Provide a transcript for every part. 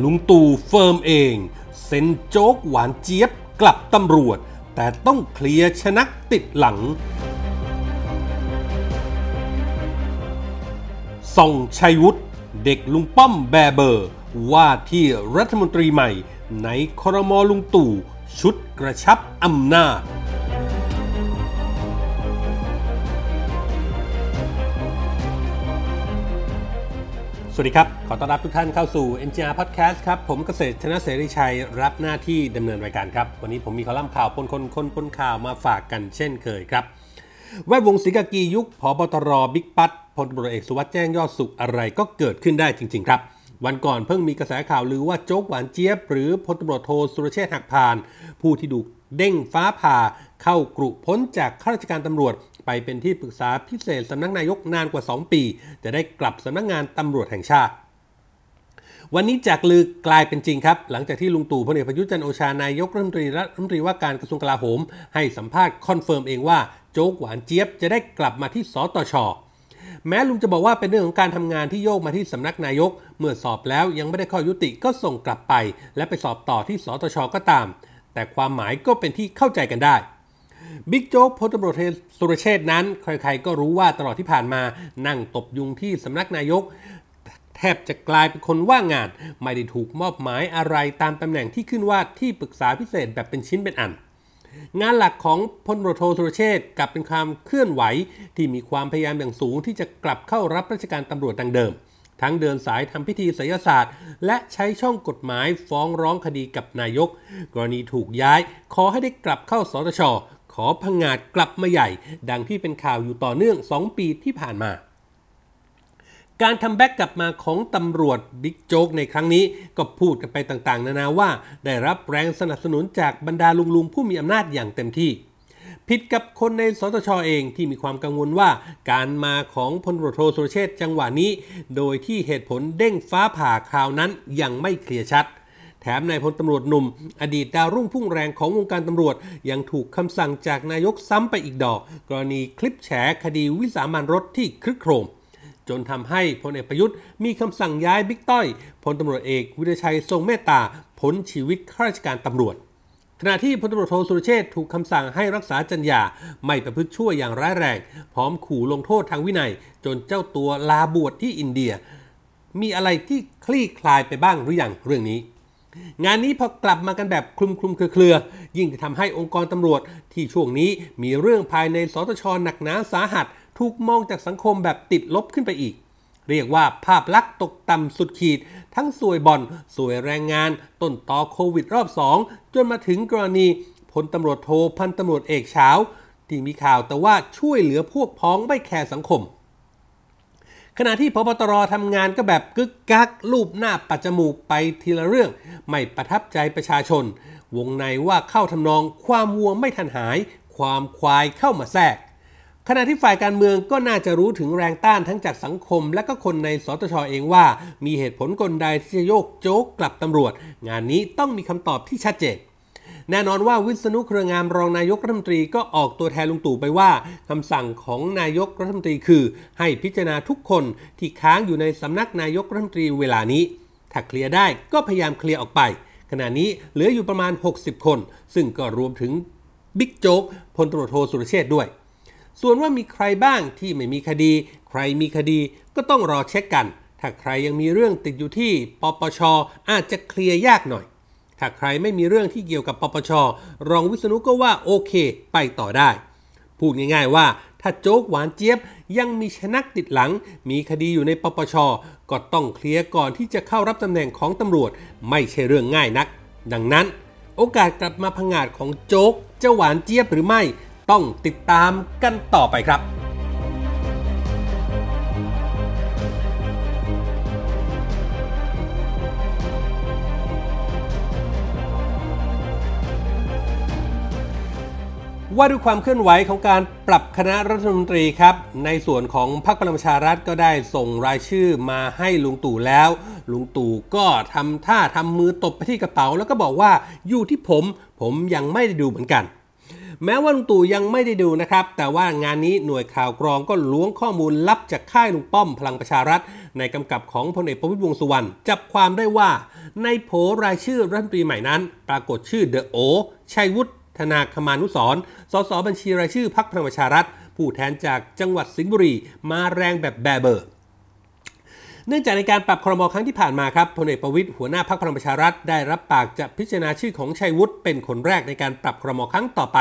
ลุงตู่เฟิร์มเอง เซ็นโจ๊กหวานเจี๊ยบกลับตำรวจ แต่ต้องเคลียร์ชนะติดหลังส่องชัยวุฒิเด็กลุงป้อมแบเบอร์ ว่าที่รัฐมนตรีใหม่ ในครมลุงตู่ชุดกระชับอำนาจ สวัสดีครับ ขอต้อนรับทุกท่านเข้าสู่ NGR Podcast ครับ ผมเกษตรชนะเสรีชัยรับหน้าที่ดำเนินรายการครับ วันนี้ผมมีคอลัมน์ข่าวปนคนคนปนข่าวมาฝากกันเช่นเคยครับแวดวงศรีกากียุคพบตรบิ๊กปัตพลตรเอกสุวัสด์แจ้งยอดสุขอะไรก็เกิดขึ้นได้จริง ๆ ครับ วันก่อนเพิ่งมีกระแสข่าวลือว่าโจ๊กหวานเจี๊ยบ หรือพลตรโทสุรเชษฐ์หักพาน ผู้ที่ดูเด้งฟ้าผ่าเข้ากรุพ้นจากข้าราชการตำรวจ ไปเป็นที่ปรึกษาพิเศษสำนักนายกนานกว่า 2 ปี จะได้กลับสำนักงานตำรวจแห่งชาติวันนี้จากลือกลายเป็นจริงครับ หลังจากที่ลุงตู่พลเอกประยุทธ์จันทร์โอชานายกรัฐมนตรีรัฐมนตรีว่าการกระทรวงกลาโหม ให้สัมภาษณ์ confirm เองว่าโจ๊กหวานเจี๊ยบจะได้กลับมาที่สตชแม้ลุงจะบอกว่าเป็นเรื่องของการทำงานที่โยกมาที่สำนักนายก เมื่อสอบแล้วยังไม่ได้ข้อยุติก็ส่งกลับไป และไปสอบต่อที่สตชก็ตาม แต่ความหมายก็เป็นที่เข้าใจกันได้ บิ๊กโจ๊กพลตำรวจเอกสุรเชษฐ์นั้น ใครๆก็รู้ว่าตลอดที่ผ่านมานั่งตบยุงที่สำนักนายก แทบจะกลายเป็นคนว่างงาน ไม่ได้ถูกมอบหมายอะไรตามตำแหน่งที่ขึ้นว่าที่ปรึกษาพิเศษแบบเป็นชิ้นเป็นอัน งานหลักของพลตำรโทสุรเชษฐ์กลับเป็นความเคลื่อนไหว ที่มีความพยายามอย่างสูงที่จะกลับเข้ารับราชการตำรวจดังเดิมทั้งเดินสายทำพิธีไสยศาสตร์ และใช้ช่องกฎหมายฟ้องร้องคดีกับนายก กรณีถูกย้าย ขอให้ได้กลับเข้าสตช ขอพังงาดกลับมาใหญ่ ดังที่เป็นข่าวอยู่ต่อเนื่อง 2 ปีที่ผ่านมา การทำแบ็กกลับมาของตำรวจบิ๊กโจ๊กในครั้งนี้ก็พูดกันไปต่างๆ นานาว่า ได้รับแรงสนับสนุนจากบรรดาลุงๆ ผู้มีอำนาจอย่างเต็มที่ผิดกับคนในสตชเองที่มีความกังวลว่า การมาของพลตรโทสุรเชษจังหวะนี้ โดยที่เหตุผลเด้งฟ้าผ่าคราวนั้นยังไม่เคลียร์ชัด แถมนายพลตำรวจหนุ่ม อดีตดาวรุ่งพุ่งแรงของวงการตำรวจ ยังถูกคำสั่งจากนายกซ้ำไปอีกดอก กรณีคลิปแฉคดีวิสามันรถที่คลึกโครมจนทำให้พลเอกประยุทธ์มีคำสั่งย้ายบิ๊กต้อยพลตำรวจเอกวิรชัยทรงเมตตาพ้นชีวิตข้าราชการตำรวจ ขณะที่พลตำรวจโทสุรเชษถูกคำสั่งให้รักษาจรรยาไม่ประพฤติชั่วอย่างร้ายแรง พร้อมขู่ลงโทษทางวินัย จนเจ้าตัวลาบวชที่อินเดีย มีอะไรที่คลี่คลายไปบ้างหรือยังเรื่องนี้ งานนี้พอกลับมากันแบบคลุมคลุมเครือๆยิ่งจะทำให้องค์กรตำรวจที่ช่วงนี้มีเรื่องภายในสตชหนักหนาสาหัส ถูกมองจากสังคมแบบติดลบขึ้นไปอีก เรียกว่าภาพลักษณ์ตกต่ำสุดขีด ทั้งสวยบอลสวยแรงงาน ต้นต่อโควิดรอบ2จนมาถึงกรณีพลตำรวจโทพันตำรวจเอกเช้าที่มีข่าวแต่ว่าช่วยเหลือพวกพ้องไม่แคร์สังคม ขณะที่พบตรทำงานก็แบบกึกกักรูปหน้าปัจจมูกไปทีละเรื่อง ไม่ประทับใจประชาชน วงในว่าเข้าทำนองความวัวไม่ทันหาย ความควายเข้ามาแทรก ขณะที่ฝ่ายการเมืองก็น่าจะรู้ถึงแรงต้านทั้งจากสังคม และก็คนในสตชเองว่า มีเหตุผลกลใดที่จะโยกโจ๊กกลับตำรวจ งานนี้ต้องมีคำตอบที่ชัดเจน แน่นอนว่าวิษณุเครืองามรองนายกรัฐมนตรีก็ออกตัวแทนลุงตู่ไปว่าคำสั่งของนายกรัฐมนตรีคือ ให้พิจารณาทุกคนที่ค้างอยู่ในสำนักนายกรัฐมนตรีเวลานี้ถ้าเคลียร์ได้ก็พยายามเคลียร์ออกไป ขณะนี้เหลืออยู่ประมาณ 60 คน ซึ่งก็รวมถึงบิ๊กโจ๊กพลตรวจโทสุรเชษด้วย ส่วนว่ามีใครบ้างที่ไม่มีคดี ใครมีคดีก็ต้องรอเช็คกัน ถ้าใครยังมีเรื่องติดอยู่ที่ปปชอาจจะเคลียร์ยากหน่อย ถ้าใครไม่มีเรื่องที่เกี่ยวกับปปช รองวิษณุก็ว่าโอเค ไปต่อได้ พูดง่ายๆว่า ถ้าโจ๊กหวานเจี๊ยบยังมีชนักติดหลัง มีคดีอยู่ในปปช ก็ต้องเคลียร์ก่อนที่จะเข้ารับตำแหน่งของตำรวจ ไม่ใช่เรื่องง่ายนัก ดังนั้น โอกาสกลับมาพังงาดของโจ๊กจะหวานเจี๊ยบหรือไม่ ต้องติดตามกันต่อไปครับ ว่าด้วยความเคลื่อนไหวของการปรับคณะรัฐมนตรีครับ ในส่วนของพรรคพลังประชารัฐก็ได้ส่งรายชื่อมาให้ลุงตู่แล้ว ลุงตู่ก็ทำท่าทำมือตบไปที่กระเป๋า แล้วก็บอกว่าอยู่ที่ผมผมยังไม่ได้ดูเหมือนกัน แม้ว่าลุงตู่ยังไม่ได้ดูนะครับ แต่ว่างานนี้หน่วยข่าวกรองก็ล้วงข้อมูลลับจากค่ายลุงป้อมพลังประชารัฐ ในกำกับของพลเอกประวิตรวงสุวรรณจับความได้ว่า ในโผรายชื่อรัฐมนตรีใหม่นั้น ปรากฏชื่อเดอะโอชัยวุฒิ ธนาคมานุสรสสบัญชีรายชื่อพักพลังประชารัฐ ผู้แทนจากจังหวัดสิงห์บุรี มาแรงแบบแบเบอร์เนื่องจากในการปรับครมครั้งที่ผ่านมาครับพลเอกประวิตยหัวหน้าพักพลังประชารัฐได้รับปากจะพิจารณาชื่อของชัยวุฒิเป็นคนแรกในการปรับครมครั้งต่อไป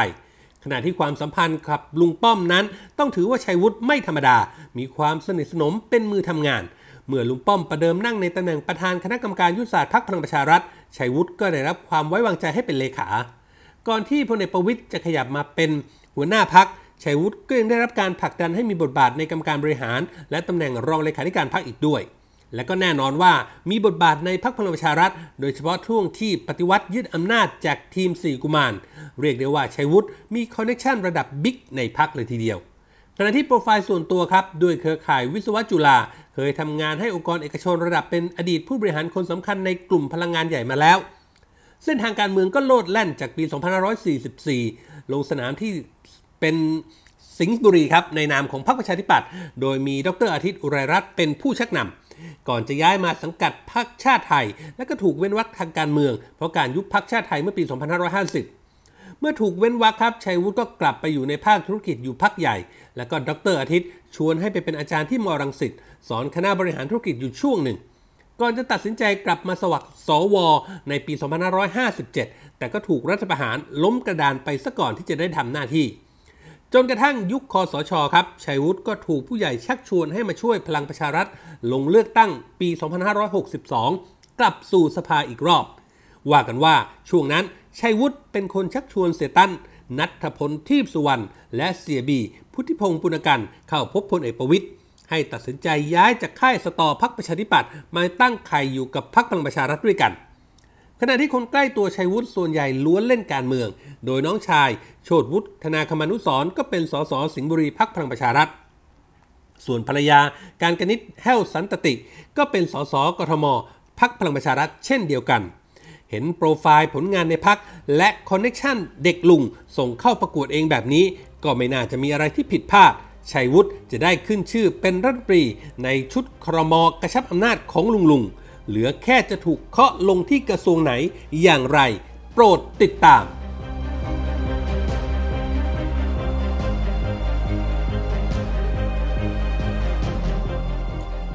ขณะที่ความสัมพันธ์กับลุงป้อมนั้น ต้องถือว่าชัยวุฒิไม่ธรรมดา มีความสนิทสนมเป็นมือทำงาน เมื่อลุงป้อมประเดิมนั่งในตำแหน่งประธานคณะกรรมการยุทธศาสตร์พรรคพลังประชารัฐชัยวุฒิก็ได้รับความไว้วางใจให้เป็นเลขา ก่อนที่พลเอกประวิตยจะขยับมาเป็นหัวหน้าพักชัยวุฒิก็ยังได้รับการผลักดันให้มีบทบาทในกรรมการบริหาร และตำแหน่งรองเลขาธิการพรรคอีกด้วย และก็แน่นอนว่ามีบทบาทในพรรคพลังประชารัฐ โดยเฉพาะช่วงที่ปฏิวัติยึดอำนาจจากทีมสี่กุมาร เรียกได้ว่าชัยวุฒิมี connection ระดับบิ๊กในพรรคเลยทีเดียวขณะที่โปรไฟล์ส่วนตัวครับด้วยเครือข่ายวิศวะจุฬาเคยทำงานให้องค์กรเอกชนระดับเป็นอดีตผู้บริหารคนสำคัญในกลุ่มพลังงานใหญ่มาแล้ว เส้นทางการเมืองก็โลดแล่นจากปี 2544 ลงสนามที่เป็นสิงห์บุรีครับในนามของพรรคประชาธิปัตย์โดยมีดรอาทิตย์อุไรรัตน์เป็นผู้ชักนำก่อนจะย้ายมาสังกัดพรรคชาติไทย และก็ถูกเว้นวรรคทางการเมือง เพราะการยุบพรรคชาติไทยเมื่อปี 2550เมื่อถูกเว้นวรรคครับชัยวุฒิก็กลับไปอยู่ในภาคธุรกิจอยู่พักใหญ่ แล้วก็ดรอาทิตย์ชวนให้ไปเป็นอาจารย์ที่มอรังสิตสอนคณะบริหารธุรกิจอยู่ช่วงหนึ่ง ก่อนจะตัดสินใจกลับมาสวัสดิ์สว ในปี 2557 แต่ก็ถูกรัฐประหารล้มกระดานไปซะก่อนที่จะได้ทำหน้าที่ จนกระทั่งยุคคอสชครับชัยวุฒิก็ถูกผู้ใหญ่ชักชวนให้มาช่วยพลังประชารัฐ ลงเลือกตั้งปี 2562 กลับสู่สภาอีกรอบ ว่ากันว่าช่วงนั้นชัยวุฒิเป็นคนชักชวนเสตันนัทพลทีพสุวรรณและเสียบี พุทธิพงศ์ปุณกันเข้าพบพลเอกประวิตย ให้ตัดสินใจย้ายจากค่ายสตอพักประชาธิปัตย์มาตั้งไข่อยู่กับพักพลังประชารัฐด้วยกันขณะที่คนใกล้ตัวชัยวุฒิส่วนใหญ่ล้วนเล่นการเมือง โดยน้องชาย โชดวุฒิธนาคมานุสรก็เป็นสสสิงห์บุรีพักพลังประชารัฐ ส่วนภรรยากานต์กนิษฐ์แห้วสันตติ ก็เป็นสสกทมพรรคพลังประชารัฐเช่นเดียวกัน เห็นโปรไฟล์ผลงานในพรรคและ connection เด็กลุงส่งเข้าประกวดเองแบบนี้ ก็ไม่น่าจะมีอะไรที่ผิดพลาด ชัยวุฒิจะได้ขึ้นชื่อเป็นรัฐมนตรีในชุดครมกระชับอำนาจของลุงลุง เหลือแค่จะถูกเคาะลงที่กระทรวงไหนอย่างไร โปรดติดตาม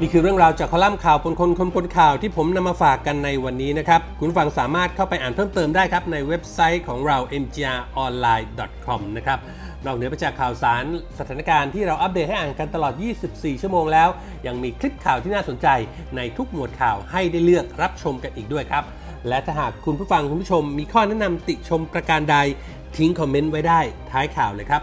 นี่คือเรื่องราวจากคอลัมน์ข่าวปนคนคนปนข่าวที่ผมนำมาฝากกันในวันนี้นะครับ คุณฟังสามารถเข้าไปอ่านเพิ่มเติมได้ครับ ในเว็บไซต์ของเรา mgronline.com นะครับนอกเหนือไปจากข่าวสารสถานการณ์ที่เราอัปเดตให้อ่านกันตลอด 24 ชั่วโมงแล้ว ยังมีคลิปข่าวที่น่าสนใจในทุกหมวดข่าวให้ได้เลือกรับชมกันอีกด้วยครับ และถ้าหากคุณผู้ฟังคุณผู้ชมมีข้อแนะนำติชมประการใด ทิ้งคอมเมนต์ไว้ได้ท้ายข่าวเลยครับ